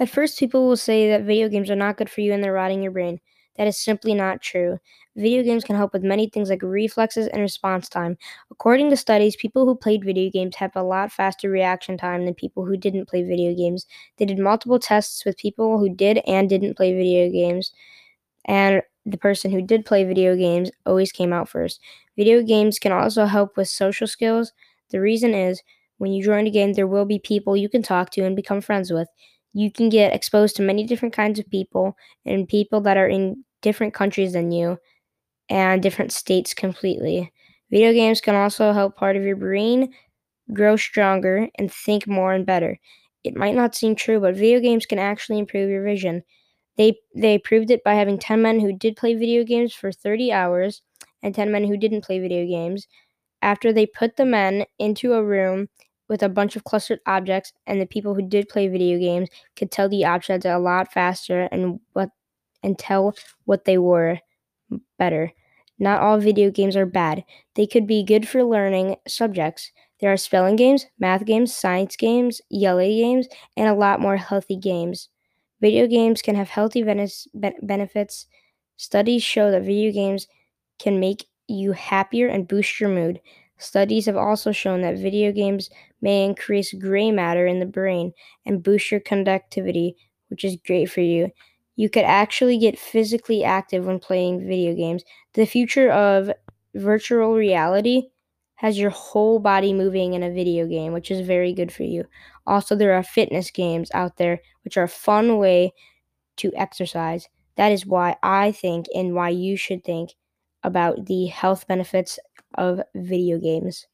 At first, people will say that video games are not good for you and they're rotting your brain. That is simply not true. Video games can help with many things like reflexes and response time. According to studies, people who played video games have a lot faster reaction time than people who didn't play video games. They did multiple tests with people who did and didn't play video games, and the person who did play video games always came out first. Video games can also help with social skills. The reason is when you join a game, there will be people you can talk to and become friends with you can get exposed to many different kinds of people and people that are in different countries than you and different states completely. Video games can also help part of your brain grow stronger and think more and better. It might not seem true, but video games can actually improve your vision. They they proved it by having 10 men who did play video games for 30 hours and 10 men who didn't play video games. After they put the men into a room with a bunch of clustered objects, and the people who did play video games could tell the objects a lot faster and what and tell what they were better. Not all video games are bad. They could be good for learning subjects. There are spelling games, math games, science games, ELA games, and a lot more healthy games. Video games can have healthy benefits. Studies show that video games can make you happier and boost your mood. Studies have also shown that video games may increase gray matter in the brain and boost your conductivity, which is great for you. You could actually get physically active when playing video games. The future of virtual reality has your whole body moving in a video game, which is very good for you. Also, there are fitness games out there, which are a fun way to exercise. That is why I think and why you should think about the health benefits of video games.